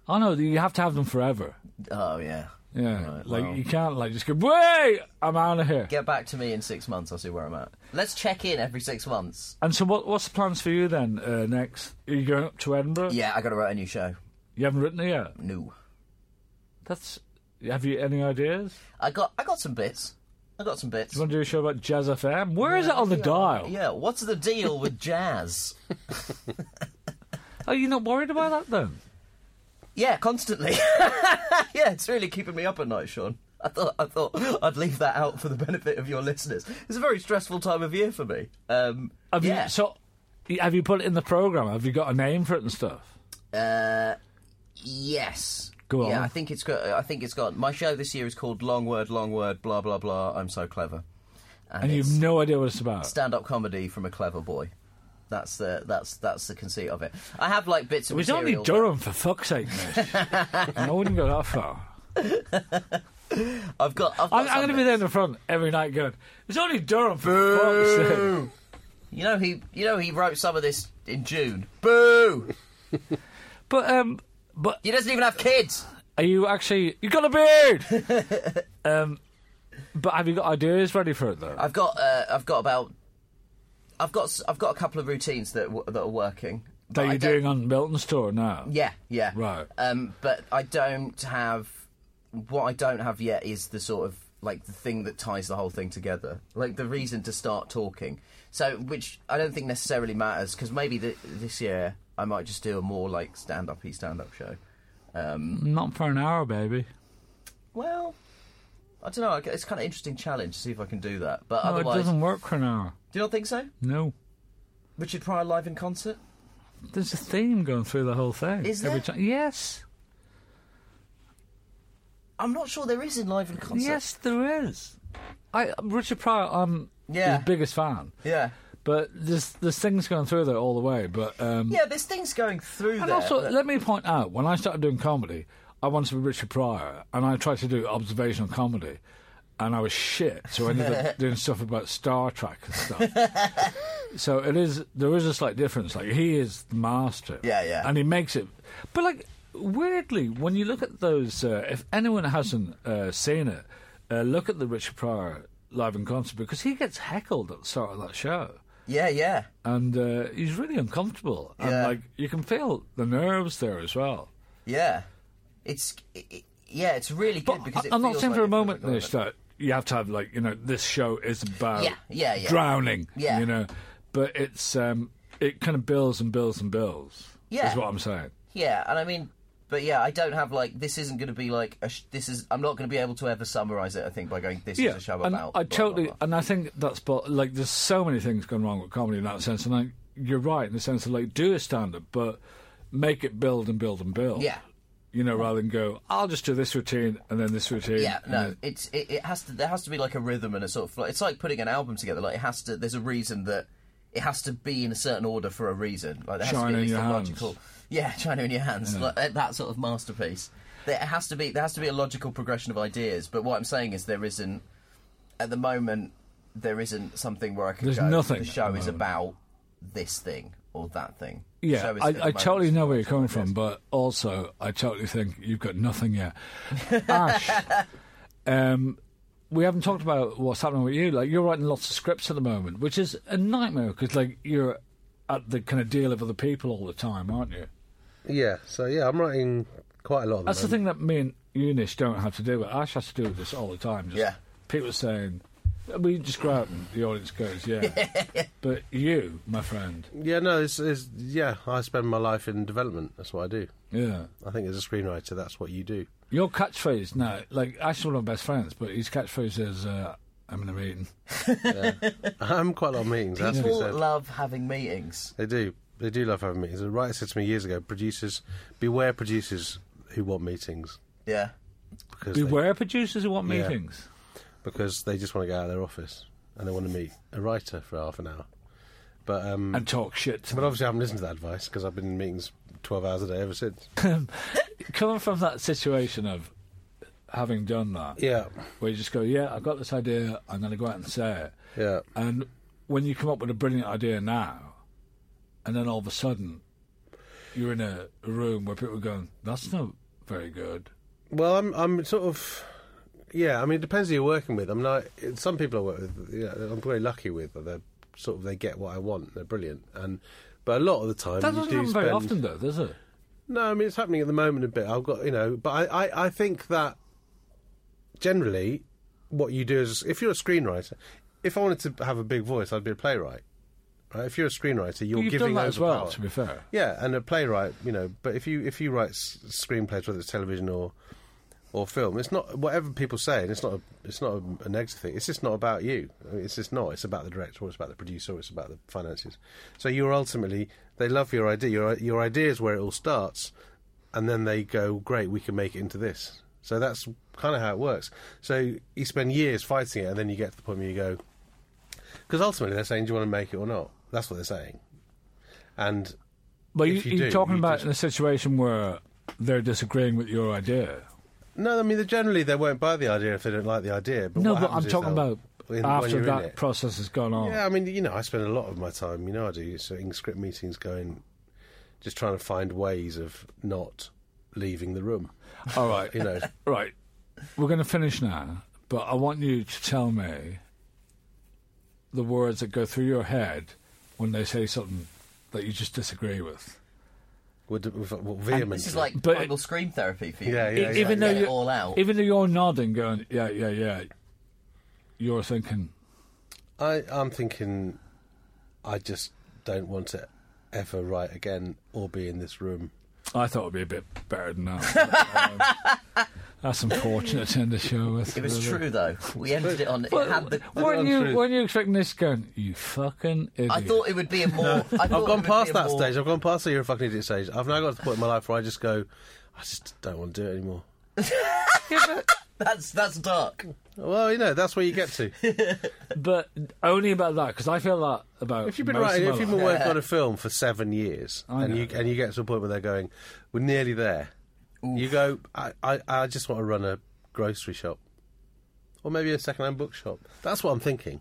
Speaker 1: I know you have to have them forever.
Speaker 2: Oh yeah.
Speaker 1: Yeah,
Speaker 2: Right,
Speaker 1: like
Speaker 2: well.
Speaker 1: you can't like just go. Wait, I'm out of here.
Speaker 2: Get back to me in six months. I'll see where I'm at. Let's check in every six months.
Speaker 1: And so, what, what's the plans for you then? Uh, next, are you going up to Edinburgh?
Speaker 2: Yeah, I got to write a new show.
Speaker 1: You haven't written it yet.
Speaker 2: No.
Speaker 1: That's. Have you any ideas?
Speaker 2: I got, I got some bits. I got some bits.
Speaker 1: You want to do a show about Jazz FM? Where is it on the dial?
Speaker 2: Yeah. What's the deal with jazz?
Speaker 1: Are you not worried about that then?
Speaker 2: Yeah, constantly. yeah, it's really keeping me up at night, Sean. I thought I thought I'd leave that out for the benefit of your listeners. It's a very stressful time of year for me. Um,
Speaker 1: Have
Speaker 2: yeah.
Speaker 1: you, so, have you put it in the program? Have you got a name for it and stuff?
Speaker 2: Uh, yes.
Speaker 1: Go
Speaker 2: Yeah. I think it's got. I think it's got. My show this year is called Long Word, Long Word, blah blah blah. I'm so clever.
Speaker 1: And
Speaker 2: it's
Speaker 1: you've no idea what it's about.
Speaker 2: stand-up comedy from a clever boy. That's the that's that's the conceit of it. I have like bits
Speaker 1: It
Speaker 2: of
Speaker 1: was only. Durham, for fuck's sake, Nish. I wouldn't go that far.
Speaker 2: I've got. I've got
Speaker 1: I'm, I'm going to be there in the front every night going, it's only Durham, for fuck's sake.
Speaker 2: You know he. You know he wrote some of this in June. Boo!
Speaker 1: But, um, but
Speaker 2: He doesn't even have kids.
Speaker 1: Are you actually? You've got a beard. um, but have you got ideas ready for it though?
Speaker 2: I've got. Uh, I've got about. I've got. I've got a couple of routines that w- that are working.
Speaker 1: that you're doing on Milton's tour now.
Speaker 2: Yeah, yeah.
Speaker 1: Right.
Speaker 2: Um, but I don't have. What I don't have yet is the sort of like the thing that ties the whole thing together, like the reason to start talking. So, which I don't think necessarily matters because maybe th- this year I might just do a more like stand-up-y stand-up show. Um,
Speaker 1: Not for an hour, baby.
Speaker 2: well, I don't know. It's kind of interesting challenge to see if I can do that. But
Speaker 1: No, it doesn't work for an hour.
Speaker 2: Do you not think so?
Speaker 1: No.
Speaker 2: Richard Pryor live in concert.
Speaker 1: There's a theme going through the whole thing.
Speaker 2: Is
Speaker 1: every
Speaker 2: there?
Speaker 1: time. Yes.
Speaker 2: I'm not sure there is in live in concert.
Speaker 1: Yes, there is. I Richard Pryor. I'm
Speaker 2: Yeah.
Speaker 1: his biggest fan.
Speaker 2: Yeah.
Speaker 1: But there's there's things going through there all the way. But um,
Speaker 2: Yeah, there's things going through
Speaker 1: and
Speaker 2: there.
Speaker 1: also
Speaker 2: that-
Speaker 1: let me point out when I started doing comedy, I wanted to be Richard Pryor, and I tried to do observational comedy, and I was shit. So I ended up doing stuff about Star Trek and stuff. so it is there is a slight difference. Like he is the master.
Speaker 2: Yeah, yeah.
Speaker 1: And he makes it. But like weirdly, when you look at those, uh, if anyone hasn't uh, seen it, uh, look at the Richard Pryor live in concert because he gets heckled at the start of that show
Speaker 2: yeah, yeah.
Speaker 1: and uh, he's really uncomfortable. And
Speaker 2: Yeah.
Speaker 1: like you can feel the nerves there as well.
Speaker 2: Yeah, it's it, it- yeah, it's really good
Speaker 1: But
Speaker 2: because
Speaker 1: I- I'm not saying
Speaker 2: like
Speaker 1: for a moment, Nish, that you have to have like you know this show is about
Speaker 2: Yeah, yeah, yeah.
Speaker 1: drowning.
Speaker 2: Yeah.
Speaker 1: you know, but it's um, it kind of builds and builds and builds.
Speaker 2: Yeah.
Speaker 1: is what I'm saying.
Speaker 2: Yeah, and I mean, but yeah, I don't have like this isn't going to be like a sh- this is. I'm not going to be able to ever summarize it. I think by going this
Speaker 1: Yeah,
Speaker 2: is a show
Speaker 1: and
Speaker 2: about.
Speaker 1: I
Speaker 2: blah, blah,
Speaker 1: totally,
Speaker 2: blah.
Speaker 1: and I think that's but like there's so many things going wrong with comedy in that sense, and I, you're right in the sense of like do a stand up, but make it build and build and build.
Speaker 2: Yeah.
Speaker 1: You know, rather than go, I'll just do this routine and then this routine.
Speaker 2: Yeah, no,
Speaker 1: then-
Speaker 2: it's it, it has to. There has to be like a rhythm and a sort of. Flow. It's like putting an album together. Like it has to. There's a reason that it has to be in a certain order for a reason. Like there has
Speaker 1: China
Speaker 2: to be
Speaker 1: in your
Speaker 2: a
Speaker 1: hands.
Speaker 2: logical. Yeah, China in your hands. Like, uh, that sort of masterpiece. There has to be. There has to be a logical progression of ideas. But what I'm saying is there isn't. At the moment, there isn't something where I can
Speaker 1: There's
Speaker 2: go.
Speaker 1: nothing
Speaker 2: The show is about this thing or that thing.
Speaker 1: Yeah,
Speaker 2: show
Speaker 1: I, I totally know where you're coming from, but also I totally think you've got nothing yet. Ash, um, we haven't talked about what's happening with you. Like you're writing lots of scripts at the moment, which is a nightmare because like you're at the kind of deal of other people all the time, aren't you?
Speaker 3: Yeah, so yeah, I'm writing quite a lot. Of
Speaker 1: That's the thing that me and Eunice don't have to do. But Ash has to do with this all the time. Just
Speaker 2: Yeah.
Speaker 1: People saying, we just go out and the audience goes, yeah. but you, my friend,
Speaker 3: Yeah, no, it's, it's yeah. I spend my life in development. That's what I do.
Speaker 1: yeah.
Speaker 3: I think as a screenwriter, that's what you do.
Speaker 1: Your catchphrase now, like Ash is one of my best friends, but his catchphrase is, uh, "I'm in a meeting."
Speaker 3: I'm quite a lot of meetings. That's what
Speaker 2: People love having meetings.
Speaker 3: They do. They do love having meetings. A writer said to me years ago, producers, beware producers who want meetings.
Speaker 2: Yeah.
Speaker 3: Because they,
Speaker 1: Beware producers who want
Speaker 3: Yeah. Because they just want to get out of their office and they want to meet a writer for half an hour. But um,
Speaker 1: and talk shit. to
Speaker 3: but obviously I haven't listened to that advice because I've been in meetings 12 hours a day ever since.
Speaker 1: Coming from that situation of having done that,
Speaker 3: Yeah,
Speaker 1: where you just go, "Yeah, I've got this idea. I'm going to go out and say it,"
Speaker 3: yeah.
Speaker 1: and when you come up with a brilliant idea now, and then all of a sudden you're in a room where people are going, "That's not very good."
Speaker 3: Well, I'm I'm sort of yeah. I mean, it depends who you're working with. I'm like some people I work with. Know, I'm very lucky with. They're sort of they get what I want. They're brilliant. And but a lot of the time
Speaker 1: That
Speaker 3: you
Speaker 1: doesn't
Speaker 3: do
Speaker 1: happen
Speaker 3: spend.
Speaker 1: very often, though, does it?
Speaker 3: No, I mean it's happening at the moment a bit. I've got you know, but I I, I think that generally what you do is if you're a screenwriter. If I wanted to have a big voice, I'd be a playwright. Right? If you're a screenwriter, you're
Speaker 1: You've
Speaker 3: giving
Speaker 1: done that
Speaker 3: over
Speaker 1: as well,
Speaker 3: power.
Speaker 1: to be fair.
Speaker 3: Yeah, and a playwright, you know. But if you if you write s- screenplays, whether it's television or or film, it's not whatever people say. and It's not a, it's not a, a negative thing. It's just not about you. I mean, it's just not. It's about the director, or it's about the producer, or it's about the finances. So you're ultimately they love your idea. Your your idea is where it all starts, and then they go, great, we can make it into this. So that's kind of how it works. So you spend years fighting it, and then you get to the point where you go, because ultimately they're saying, do you want to make it or not? That's what they're saying. And
Speaker 1: But you, you're talking
Speaker 3: you
Speaker 1: about
Speaker 3: just-
Speaker 1: in a situation where they're disagreeing with your idea.
Speaker 3: No, I mean, generally they won't buy the idea if they don't like the idea. But
Speaker 1: no, but I'm talking about
Speaker 3: when
Speaker 1: after that process has gone on.
Speaker 3: Yeah, I mean, you know, I spend a lot of my time, you know, I do, so in script meetings going, just trying to find ways of not leaving the room.
Speaker 1: All right,
Speaker 3: You know,
Speaker 1: right. We're going to finish now, but I want you to tell me the words that go through your head when they say something that you just disagree with.
Speaker 3: With, with, with vehemently.
Speaker 2: This is like
Speaker 1: But-
Speaker 2: primal scream therapy for you.
Speaker 3: Yeah, yeah,
Speaker 2: It's
Speaker 3: yeah.
Speaker 2: like
Speaker 1: even though
Speaker 2: get it
Speaker 1: you
Speaker 2: all out.
Speaker 1: even though you're nodding, going, yeah, yeah, yeah, you're thinking,
Speaker 3: I, I'm thinking, I just don't want to ever write again or be in this room.
Speaker 1: I thought it'd be a bit better than that. Um, that's unfortunate to end the show with.
Speaker 2: it was
Speaker 1: really.
Speaker 2: true though. We ended it on. It
Speaker 1: Well,
Speaker 2: had the,
Speaker 1: weren't you
Speaker 3: truth.
Speaker 1: weren't you expecting this going? You fucking idiot!
Speaker 2: I thought it would be a more. I thought
Speaker 3: I've gone past that
Speaker 2: more-
Speaker 3: stage. I've gone past the you're a fucking idiot stage. I've now got to the point in my life where I just go, I just don't want to do it anymore.
Speaker 2: That's that's dark.
Speaker 3: Well, you know, that's where you get to.
Speaker 1: but only about that because I feel that about.
Speaker 3: If you've been
Speaker 1: most
Speaker 3: writing,
Speaker 1: of
Speaker 3: if
Speaker 1: my
Speaker 3: you've been
Speaker 1: life.
Speaker 3: working on a film for seven years,
Speaker 1: I
Speaker 3: and
Speaker 1: know.
Speaker 3: you and you get to a point where they're going, "We're nearly there," you go, I, "I, I just want to run a grocery shop, or maybe a second-hand bookshop." That's what I'm thinking.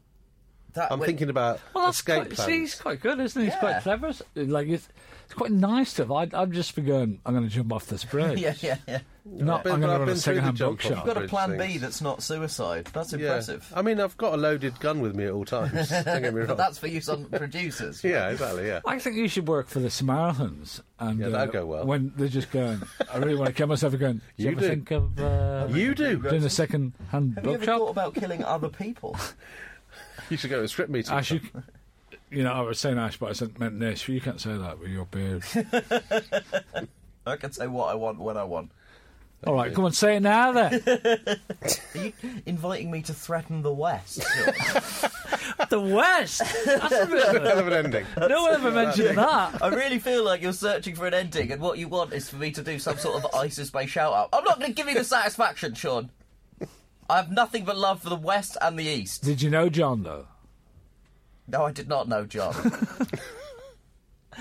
Speaker 2: That,
Speaker 3: I'm
Speaker 2: wait,
Speaker 3: thinking about
Speaker 1: well, that's
Speaker 3: escape
Speaker 1: quite,
Speaker 3: plans.
Speaker 1: see, he's quite good, isn't he? He's
Speaker 2: Yeah.
Speaker 1: quite clever. Like it's, it's quite nice to. I, I've just been going. I'm going to jump off this bridge.
Speaker 2: Yeah, yeah, yeah.
Speaker 1: Not.
Speaker 3: I've been-
Speaker 1: I'm going to
Speaker 3: I've
Speaker 1: run a
Speaker 3: been through the
Speaker 1: second-hand
Speaker 3: jump
Speaker 1: bookshop.
Speaker 2: You've got a
Speaker 3: Bridge
Speaker 2: plan B
Speaker 3: things.
Speaker 2: that's not suicide. That's
Speaker 3: Yeah.
Speaker 2: impressive.
Speaker 3: I mean, I've got a loaded gun with me at all times. Don't get me wrong.
Speaker 2: But that's for use on producers.
Speaker 3: yeah, exactly. Yeah.
Speaker 1: I think you should work for the Samaritans. And
Speaker 3: Yeah,
Speaker 1: uh,
Speaker 3: that'd go well.
Speaker 1: When they're just going, I really want to kill myself. Going, do you,
Speaker 3: You
Speaker 1: ever
Speaker 3: do.
Speaker 1: think of uh,
Speaker 3: You do.
Speaker 1: doing a second-hand
Speaker 2: Have you ever
Speaker 1: bookshop?
Speaker 2: thought about killing other people?
Speaker 3: You should go to a script meeting.
Speaker 1: Ash, you, you know, I was saying Ash, but I said, meant Nish. You can't say that with your beard.
Speaker 2: I can say what I want when I want.
Speaker 1: All right, come on, say it now then.
Speaker 2: Are you inviting me to threaten the West?
Speaker 1: the West. That's a bit of a-
Speaker 3: of an ending.
Speaker 1: no one ever mentioned that.
Speaker 2: I really feel like you're searching for an ending, and what you want is for me to do some sort of ISIS-based shout-out. I'm not going to give you the satisfaction, Sean. I have nothing but love for the West and the East.
Speaker 1: Did you know John though?
Speaker 2: No, I did not know John.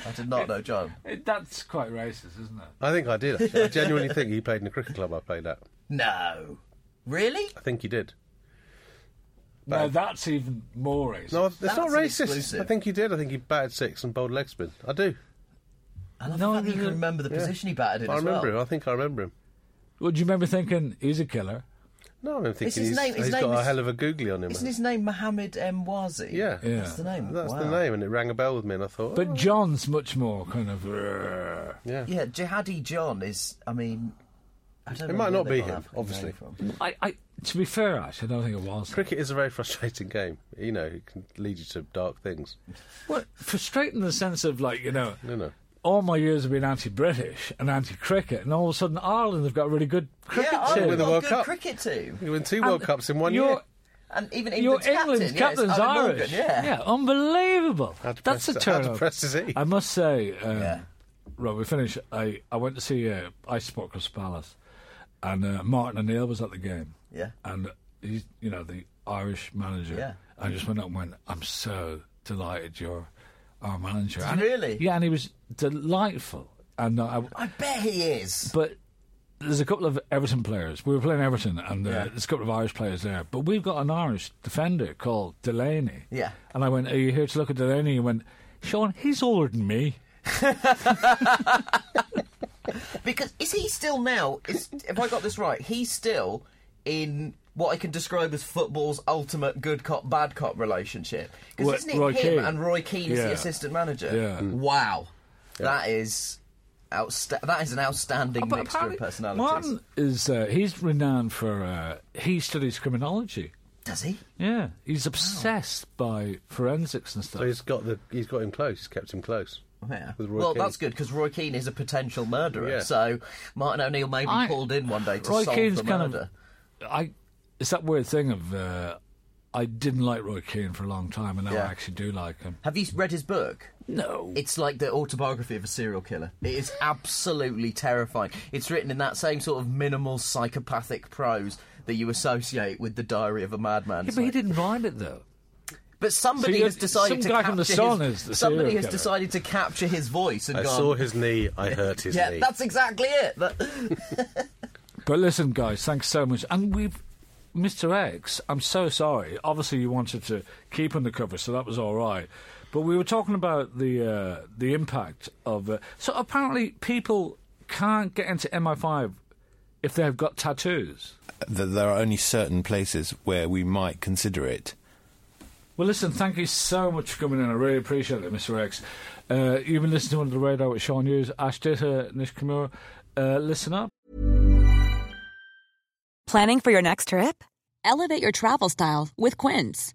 Speaker 2: I did not know John.
Speaker 1: It, that's quite racist, isn't it?
Speaker 3: I think I did. Actually. I genuinely think he played in a cricket club I played at.
Speaker 2: No. Really?
Speaker 3: I think he did.
Speaker 1: No, that's even more racist.
Speaker 3: No, it's
Speaker 2: That's
Speaker 3: not racist.
Speaker 2: exclusive.
Speaker 3: I think he did. I think he batted six and bowled leg spin. I do.
Speaker 2: I love
Speaker 1: No,
Speaker 2: the fact that you can remember the position he batted in
Speaker 3: I
Speaker 2: as
Speaker 3: remember
Speaker 2: well.
Speaker 3: him. I think I remember him.
Speaker 1: Well, do you remember thinking he's a killer?
Speaker 3: No, I'm thinking
Speaker 2: his
Speaker 3: he's,
Speaker 2: name- his
Speaker 3: he's
Speaker 2: name
Speaker 3: got a hell of a googly on him.
Speaker 2: Isn't his name Mohammed Emwazi?
Speaker 3: Yeah.
Speaker 1: Yeah.
Speaker 2: That's the name.
Speaker 3: That's the name, and it rang a bell with me, and I thought,
Speaker 1: But
Speaker 3: oh,
Speaker 1: John's much more kind of. uh,
Speaker 3: yeah.
Speaker 2: Yeah, Jihadi John is. I mean, I don't
Speaker 3: It might not be him, obviously.
Speaker 2: from.
Speaker 1: I, I, to be fair, actually, I don't think it was.
Speaker 3: Cricket is a very frustrating game. You know, it can lead you to dark things.
Speaker 1: Well, frustrating in the sense of like you know,
Speaker 3: No, no.
Speaker 1: All my years have been anti-British and anti-cricket, and all of a sudden Ireland have got a really good cricket
Speaker 2: Yeah,
Speaker 1: team.
Speaker 2: Ireland
Speaker 3: With the
Speaker 2: a
Speaker 3: World
Speaker 2: good
Speaker 3: Cup.
Speaker 2: cricket team,
Speaker 3: You win two World Cups in one year.
Speaker 2: and even
Speaker 1: Your
Speaker 2: England's
Speaker 1: England's
Speaker 2: captain, yeah, it's
Speaker 1: captain's
Speaker 2: Alan
Speaker 1: Irish.
Speaker 2: Morgan, yeah.
Speaker 1: unbelievable.
Speaker 3: How
Speaker 1: That's a
Speaker 3: depressed- how depressed is he?
Speaker 1: I must say, um,
Speaker 2: Yeah.
Speaker 1: right, we finished. I, I went to see uh, Ice Sport Crystal Palace, and uh, Martin O'Neill was at the game.
Speaker 2: Yeah.
Speaker 1: And he's, you know, the Irish manager.
Speaker 2: Yeah.
Speaker 1: I just went up and went, I'm so delighted you're our manager. And-
Speaker 2: you really?
Speaker 1: Yeah, and he was delightful. And I,
Speaker 2: I bet he is.
Speaker 1: but there's a couple of Everton players. We were playing Everton, and uh,
Speaker 2: Yeah.
Speaker 1: there's a couple of Irish players there. But we've got an Irish defender called Delaney.
Speaker 2: Yeah.
Speaker 1: And I went, Are you here to look at Delaney? He went, Sean, he's older than me.
Speaker 2: Because is he still now? Is, if I got this right, he's still in what I can describe as football's ultimate good cop bad cop relationship. Because isn't it
Speaker 1: Roy
Speaker 2: him
Speaker 1: Keane?
Speaker 2: and Roy Keane is the assistant manager?
Speaker 1: Yeah. Mm.
Speaker 2: Wow, that is outsta- That is an outstanding
Speaker 1: But
Speaker 2: mixture of
Speaker 1: apparently
Speaker 2: personalities.
Speaker 1: Martin is uh, he's renowned for uh, he studies criminology.
Speaker 2: Does he?
Speaker 1: Yeah, he's obsessed by forensics and stuff.
Speaker 3: So he's got the he's got him close. He's kept him close.
Speaker 2: Yeah.
Speaker 3: With Roy
Speaker 2: well,
Speaker 3: Keane.
Speaker 2: that's good because Roy Keane is a potential murderer.
Speaker 3: Yeah.
Speaker 2: So Martin O'Neill may be
Speaker 1: I-
Speaker 2: called in one day to
Speaker 1: Roy
Speaker 2: solve
Speaker 1: Keane's
Speaker 2: the
Speaker 1: kind
Speaker 2: murder.
Speaker 1: of I. It's that weird thing of uh, I didn't like Roy Keane for a long time, and now
Speaker 2: Yeah.
Speaker 1: I actually do like him.
Speaker 2: Have you read his book?
Speaker 1: No,
Speaker 2: It's like the autobiography of a serial killer. It is absolutely terrifying. It's written in that same sort of minimal psychopathic prose that you associate with the Diary of a Madman.
Speaker 1: yeah,
Speaker 2: It's
Speaker 1: but he didn't write it though.
Speaker 2: But somebody
Speaker 1: So
Speaker 2: has decided
Speaker 1: some
Speaker 2: to
Speaker 1: guy
Speaker 2: capture
Speaker 1: from The Sun
Speaker 2: his,
Speaker 1: is the
Speaker 2: somebody has
Speaker 1: killer.
Speaker 2: decided to capture his voice and
Speaker 3: I
Speaker 2: gone.
Speaker 3: saw his knee. I hurt his knee.
Speaker 2: yeah,
Speaker 3: knee.
Speaker 2: that's exactly it. That-
Speaker 1: But listen, guys, thanks so much. And we've, Mr. X, I'm so sorry. Obviously, you wanted to keep on the cover, so that was all right. But we were talking about the uh, the impact of. Uh, so apparently, people can't get into MI5 if they've got tattoos.
Speaker 4: there are only certain places where we might consider it.
Speaker 1: Well, listen, thank you so much for coming in. I really appreciate it, Mr. X. Uh, you've been listening to Under the Radar with Sean Hughes, Ash Atalla, Nish Kumar. Uh, listen up.
Speaker 5: Planning for your next trip?
Speaker 6: Elevate your travel style with Quince.